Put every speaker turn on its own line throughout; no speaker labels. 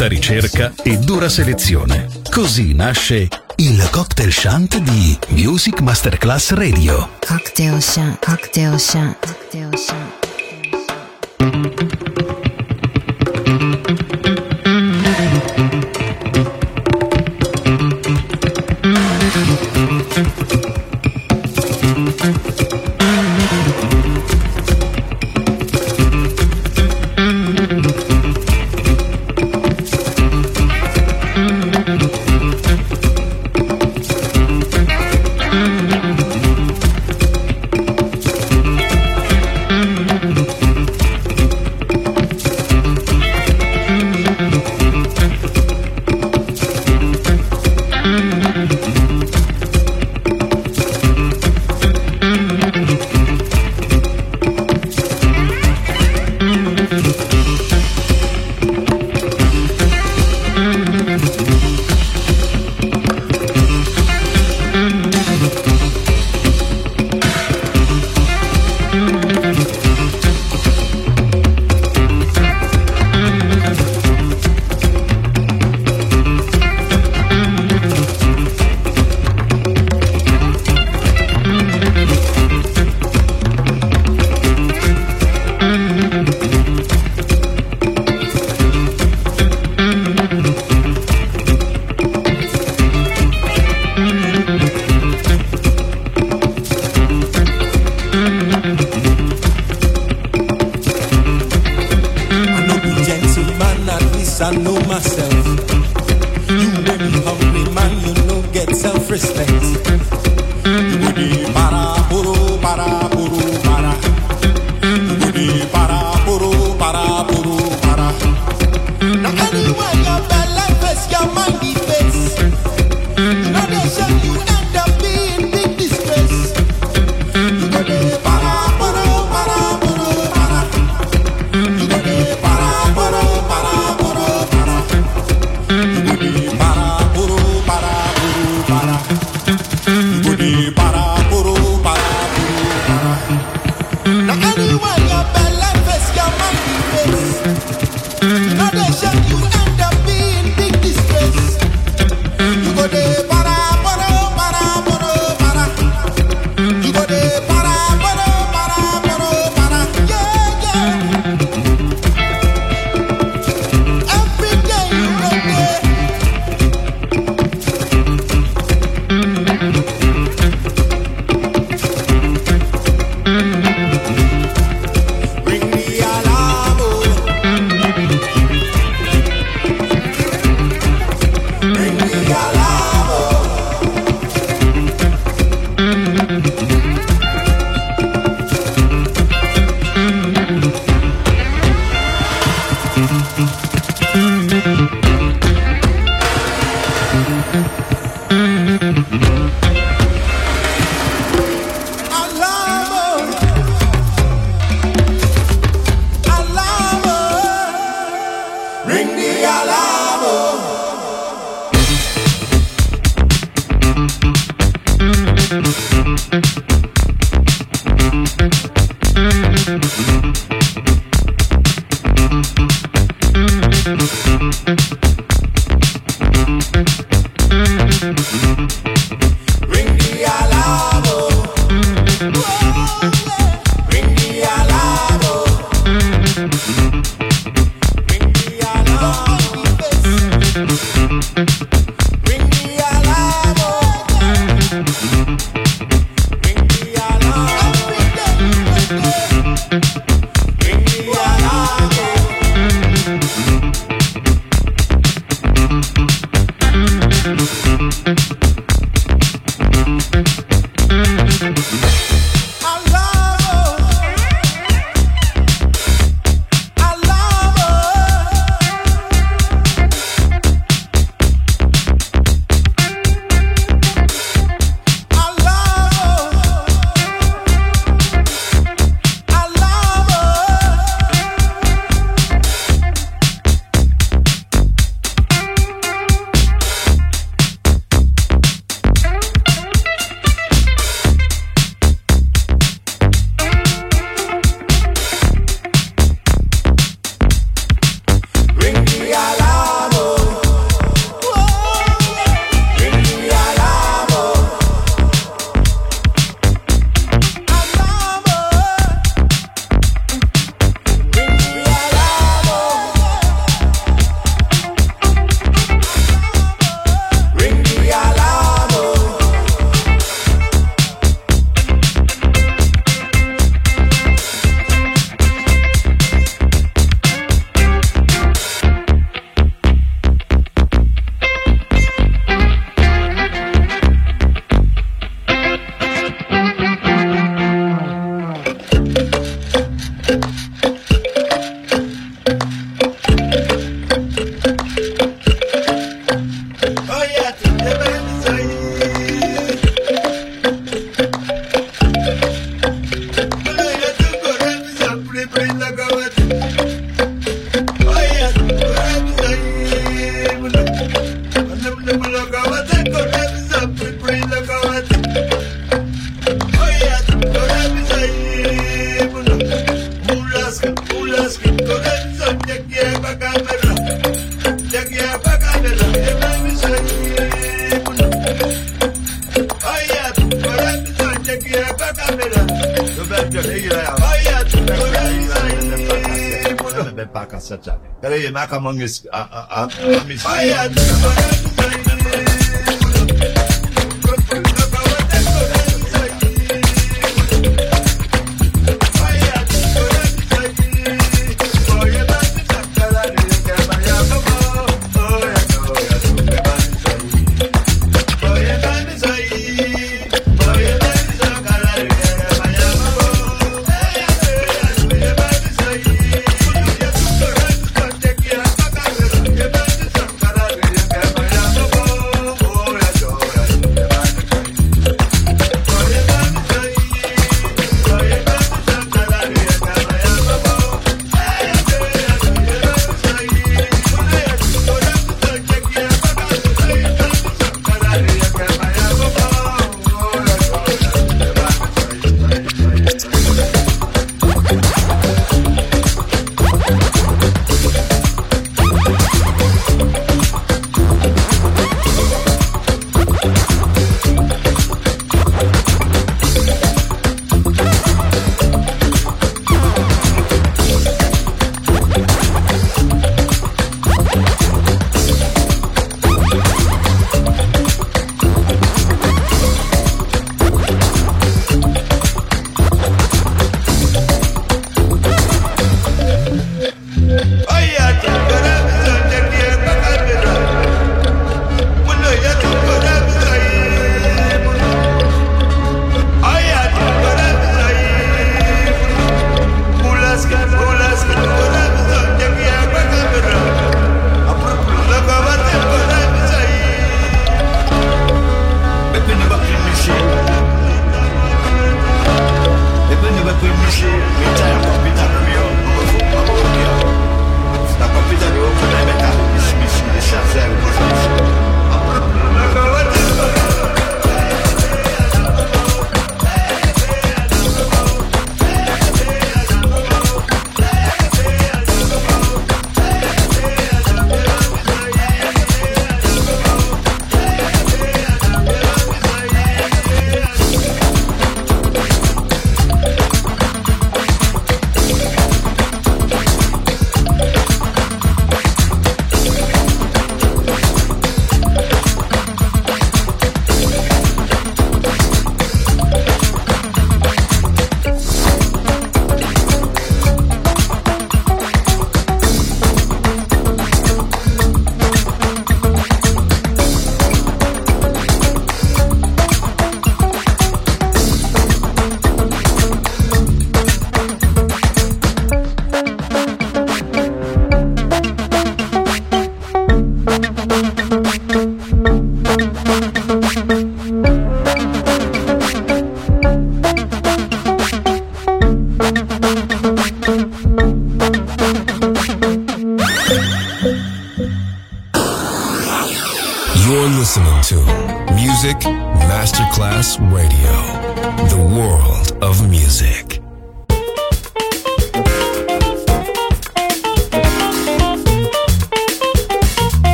molta ricerca e dura selezione. Così nasce il cocktail shunt di Music Masterclass Radio.
Cocktail shant, cocktail shant, cocktail shant.
Kare na kaman is a a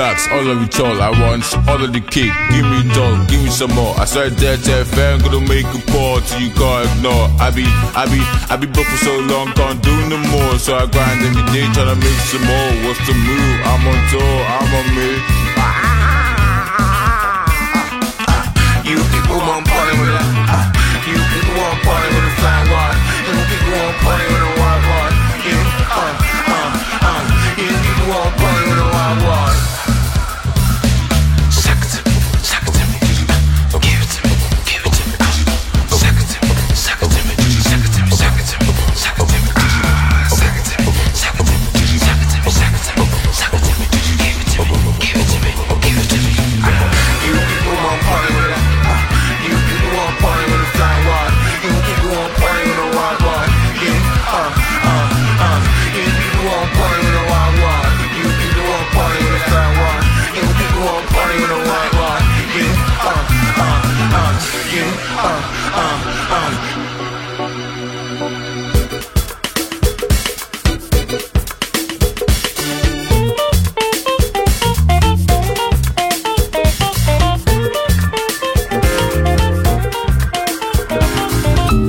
stacks, all of it all. I want all of the cake. Give me dough, give me some more. I said that FM gonna make a pour you can't ignore. I be, I be, I be broke for so long, can't do no more. So I grind every day trying to make some more. What's the move? I'm on tour, I'm on me.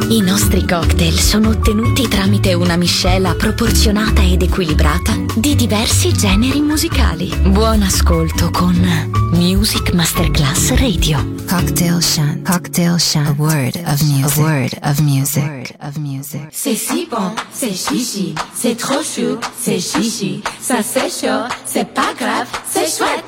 I nostri cocktail sono ottenuti tramite una miscela proporzionata ed equilibrata di diversi generi musicali. Buon ascolto con Music Masterclass Radio.
Cocktail Shant. Cocktail Shant. A word of music. A word of music. A word of music.
C'est si bon, c'est chichi, c'est trop chou, c'est chichi, ça c'est chaud, c'est pas grave, c'est chouette,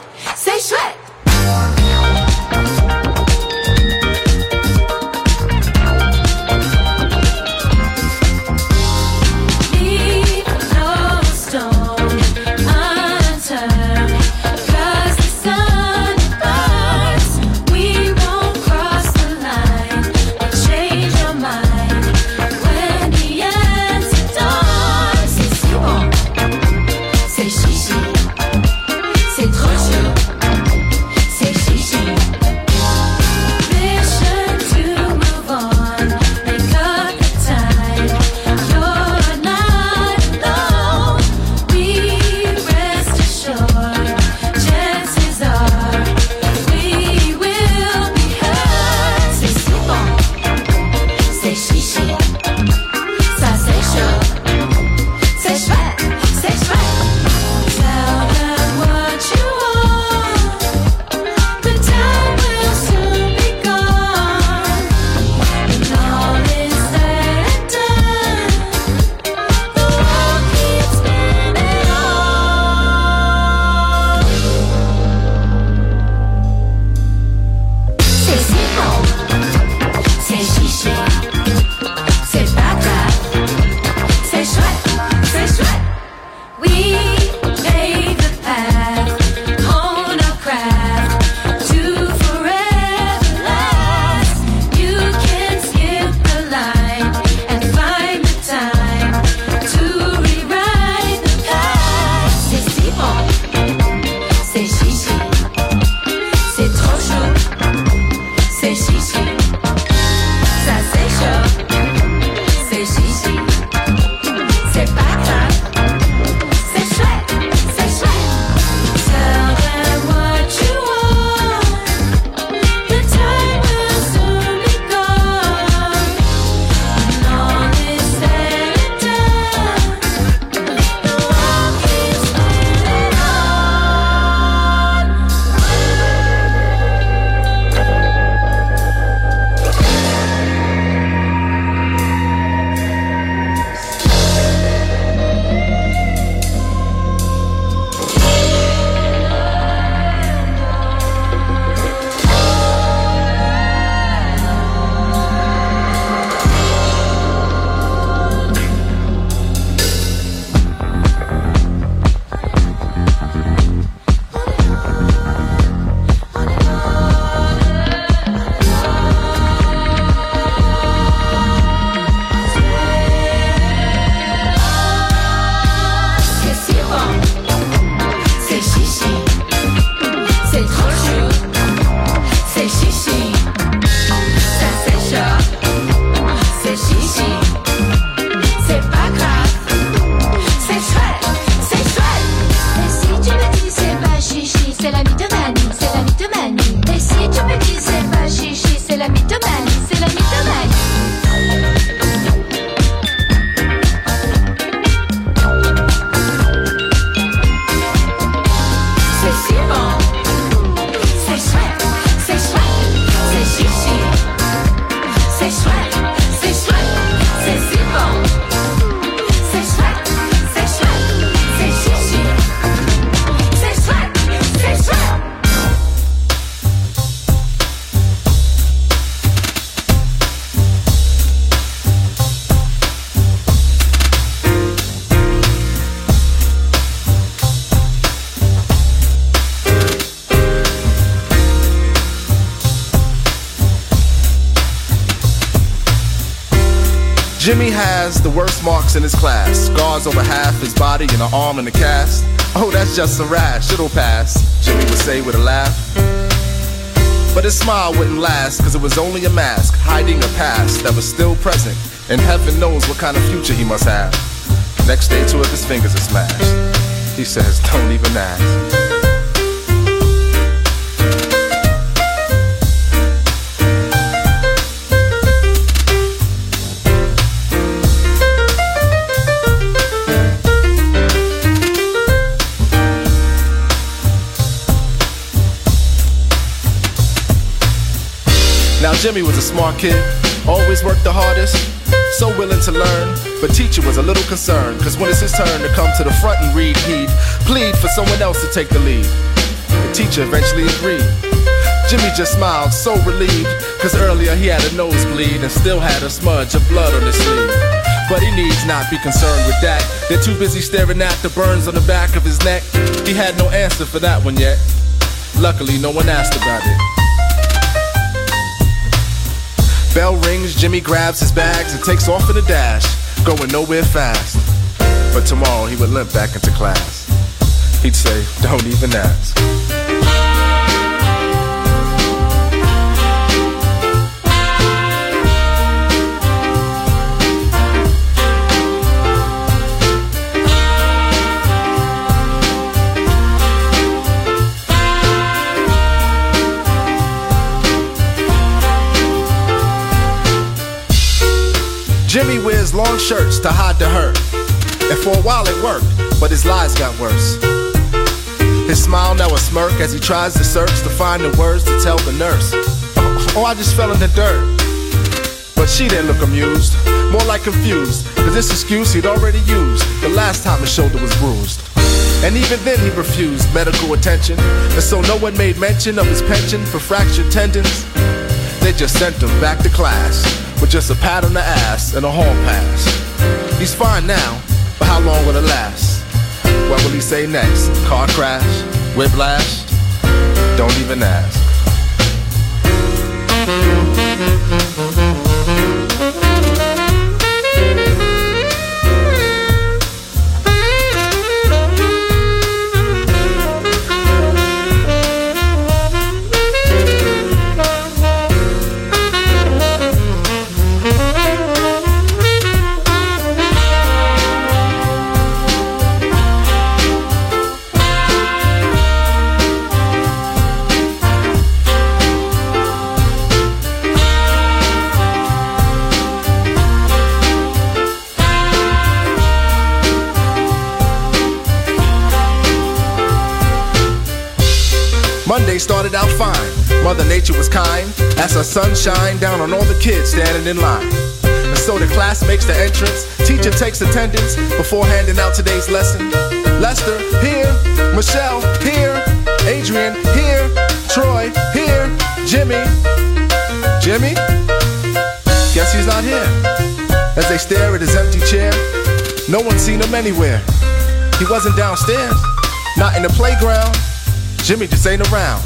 in his class. Scars over half his body and an arm in a cast. Oh, that's just a rash, it'll pass, Jimmy would say with a laugh. But his smile wouldn't last, cause it was only a mask, hiding a past that was still present. And heaven knows what kind of future he must have. Next day, two of his fingers are smashed. He says, don't even ask. Jimmy was a smart kid, always worked the hardest, so willing to learn. But teacher was a little concerned, cause when it's his turn to come to the front and read, he'd plead for someone else to take the lead. The teacher eventually agreed. Jimmy just smiled, so relieved, cause earlier he had a nosebleed and still had a smudge of blood on his sleeve. But he needs not be concerned with that. They're too busy staring at the burns on the back of his neck. He had no answer for that one yet. Luckily, no one asked about it. Bell rings, Jimmy grabs his bags and takes off in a dash, going nowhere fast. But tomorrow he would limp back into class. He'd say, Don't even ask. Jimmy wears long shirts to hide the hurt. And for a while it worked, but his lies got worse. His smile now a smirk as he tries to search to find the words to tell the nurse. Oh, I just fell in the dirt. But she didn't look amused, more like confused. Cause this excuse he'd already used the last time his shoulder was bruised. And even then he refused medical attention. And so no one made mention of his pension for fractured tendons. They just sent him back to class with just a pat on the ass and a hall pass. He's fine now, but how long will it last? What will he say next? Car crash? Whiplash? Don't even ask. Was kind as her sun shined down on all the kids standing in line. And so the class makes the entrance. Teacher takes attendance before handing out today's lesson. Lester, here. Michelle, here. Adrian, here. Troy, here. Jimmy. Jimmy? Guess he's not here. As they stare at his empty chair, no one's seen him anywhere. He wasn't downstairs, not in the playground. Jimmy just ain't around.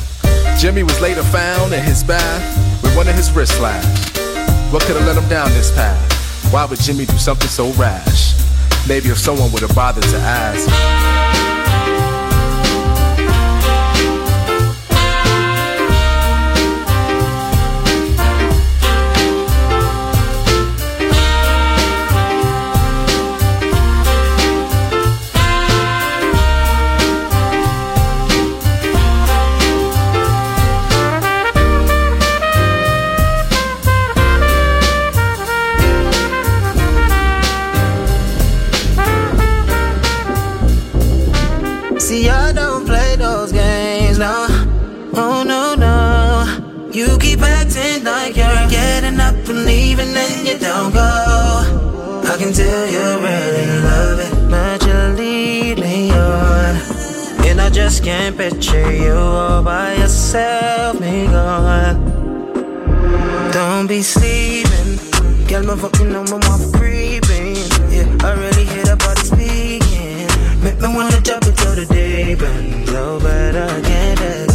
Jimmy was later found in his bath with one of his wrists slashed. What could have led him down this path? Why would Jimmy do something so rash? Maybe if someone would have bothered to ask.
and you don't go. I can tell you really love it. Naturally, me on. And I just can't picture you all by yourself, me gone. Don't be sleeping. Girl, my fucking number, my creeping. Yeah, I really hear that body speaking. Make me wanna drop it
till the day burns over again.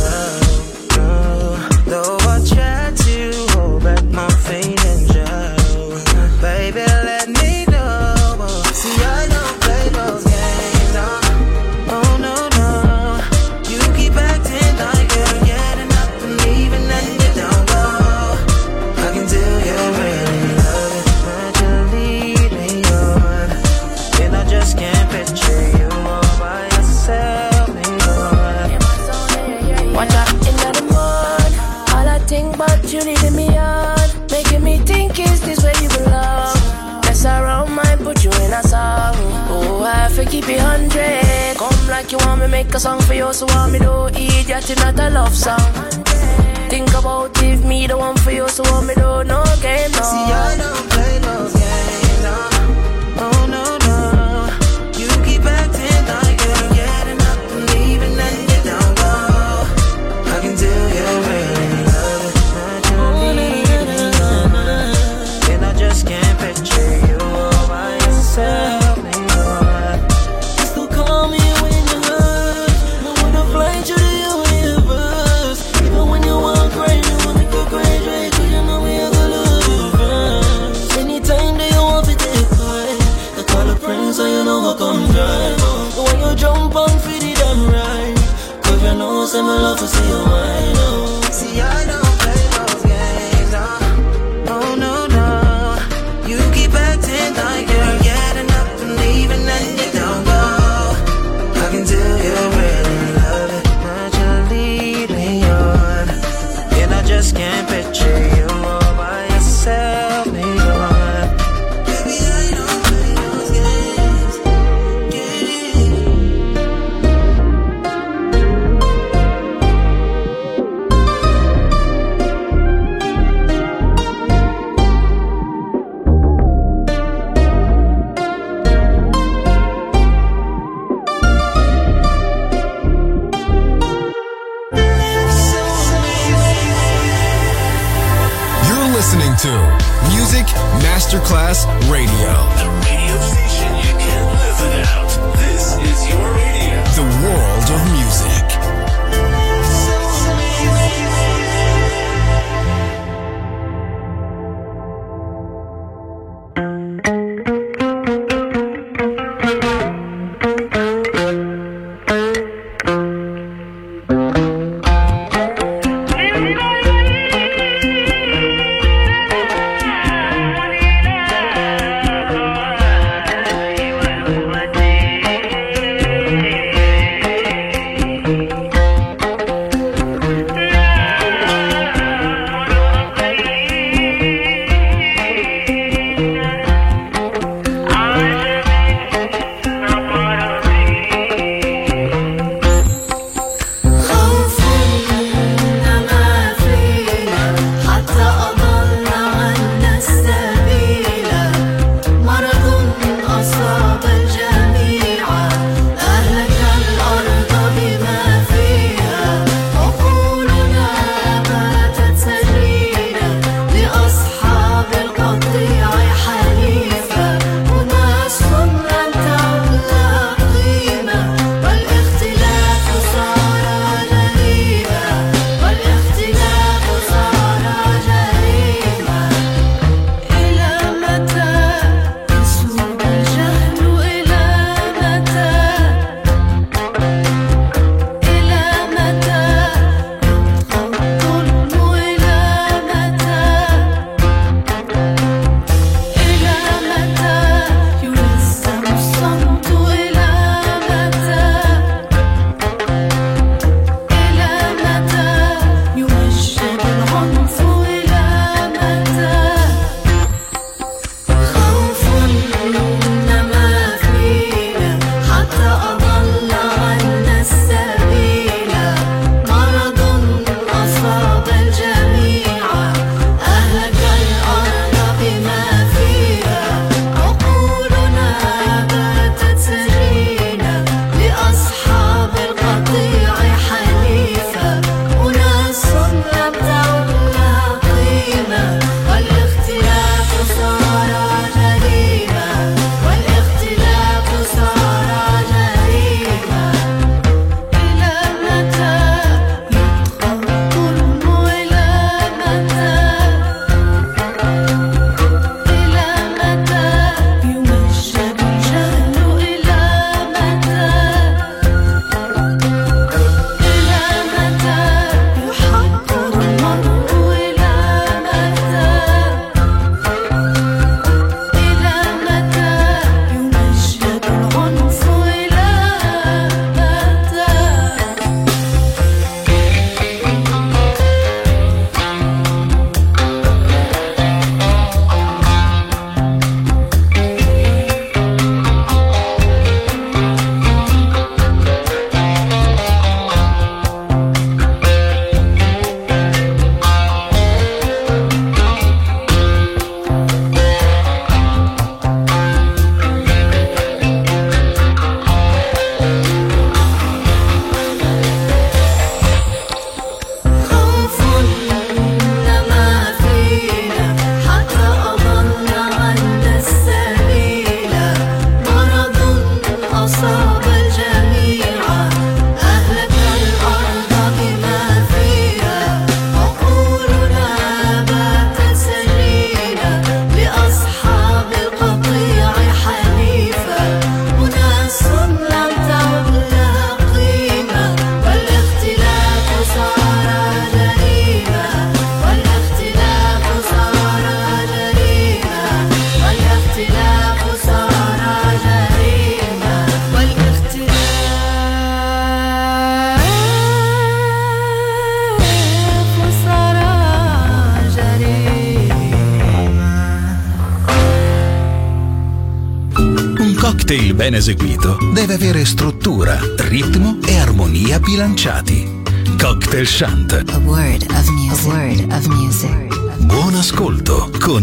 me make a song for you, so want me do idiot, it's not a love song. Think about if me the one for you, so want me do no game, no.
See, I don't play no game. love
to see you.
See, I
know.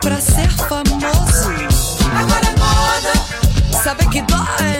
Pra ser famoso.
Agora é moda.
Saber que dói,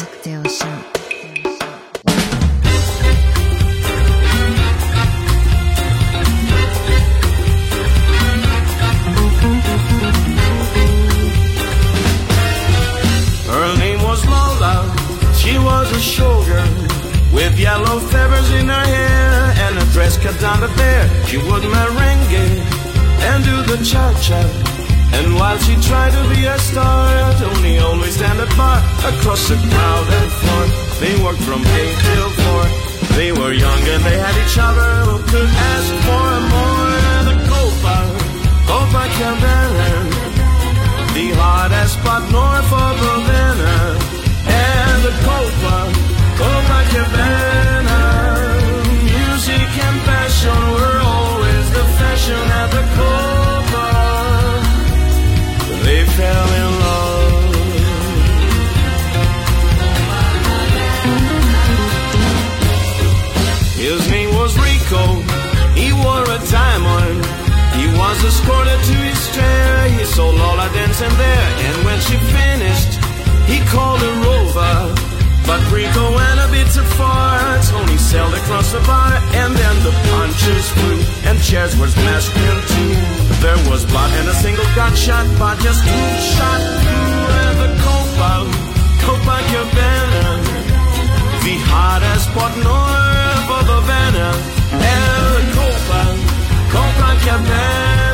Across the crowded floor. They worked from eight till four. They were young and they had each other who could ask for more. The Copa, Copacabana, the hottest spot north of Havana. And the Copa, Copacabana, music was escorted to his chair. He saw Lola dancing there. And when she finished, he called her over. But Rico went a bit too far. Tony sailed across the bar. And then the punches flew. And chairs were smashed in two. There was blood and a single gunshot. But just two shot through. And the Copa, Copacabana. The hottest spot north of Havana the Copa, Copacabana Music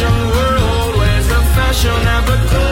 and passion were always the fashion at the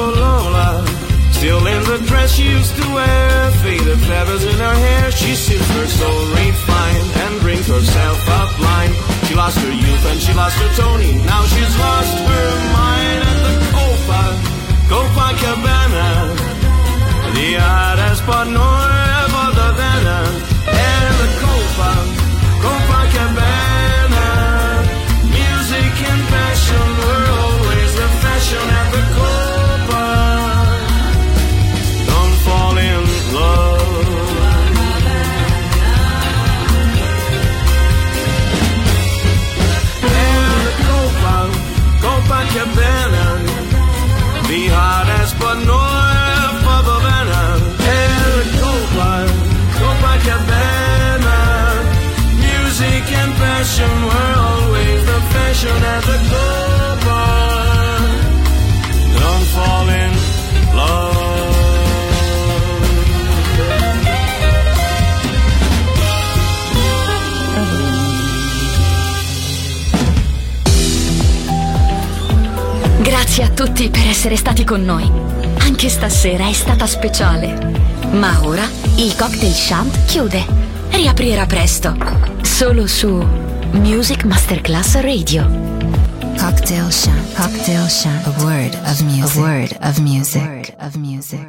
for Lola. Still in the dress she used to wear, faded feathers in her hair. She seems her soul refined and drinks herself up blind. She lost her youth and she lost her Tony. Now she's lost her mind at the Copa, Copacabana. The hottest spot north of Havana And the Copa, Copacabana Music and passion were always the fashion at the Copa Copacabana The hottest spot north of Havana the Copa, Copacabana Music and passion were always the fashion at the Copa Don't fall
Grazie a tutti per essere stati con noi. Anche stasera è stata speciale. Ma ora il cocktail shant chiude. Riaprirà presto. Solo su Music Masterclass Radio.
Cocktail Shant. Cocktail Shant. A word of music. A word of music. of music.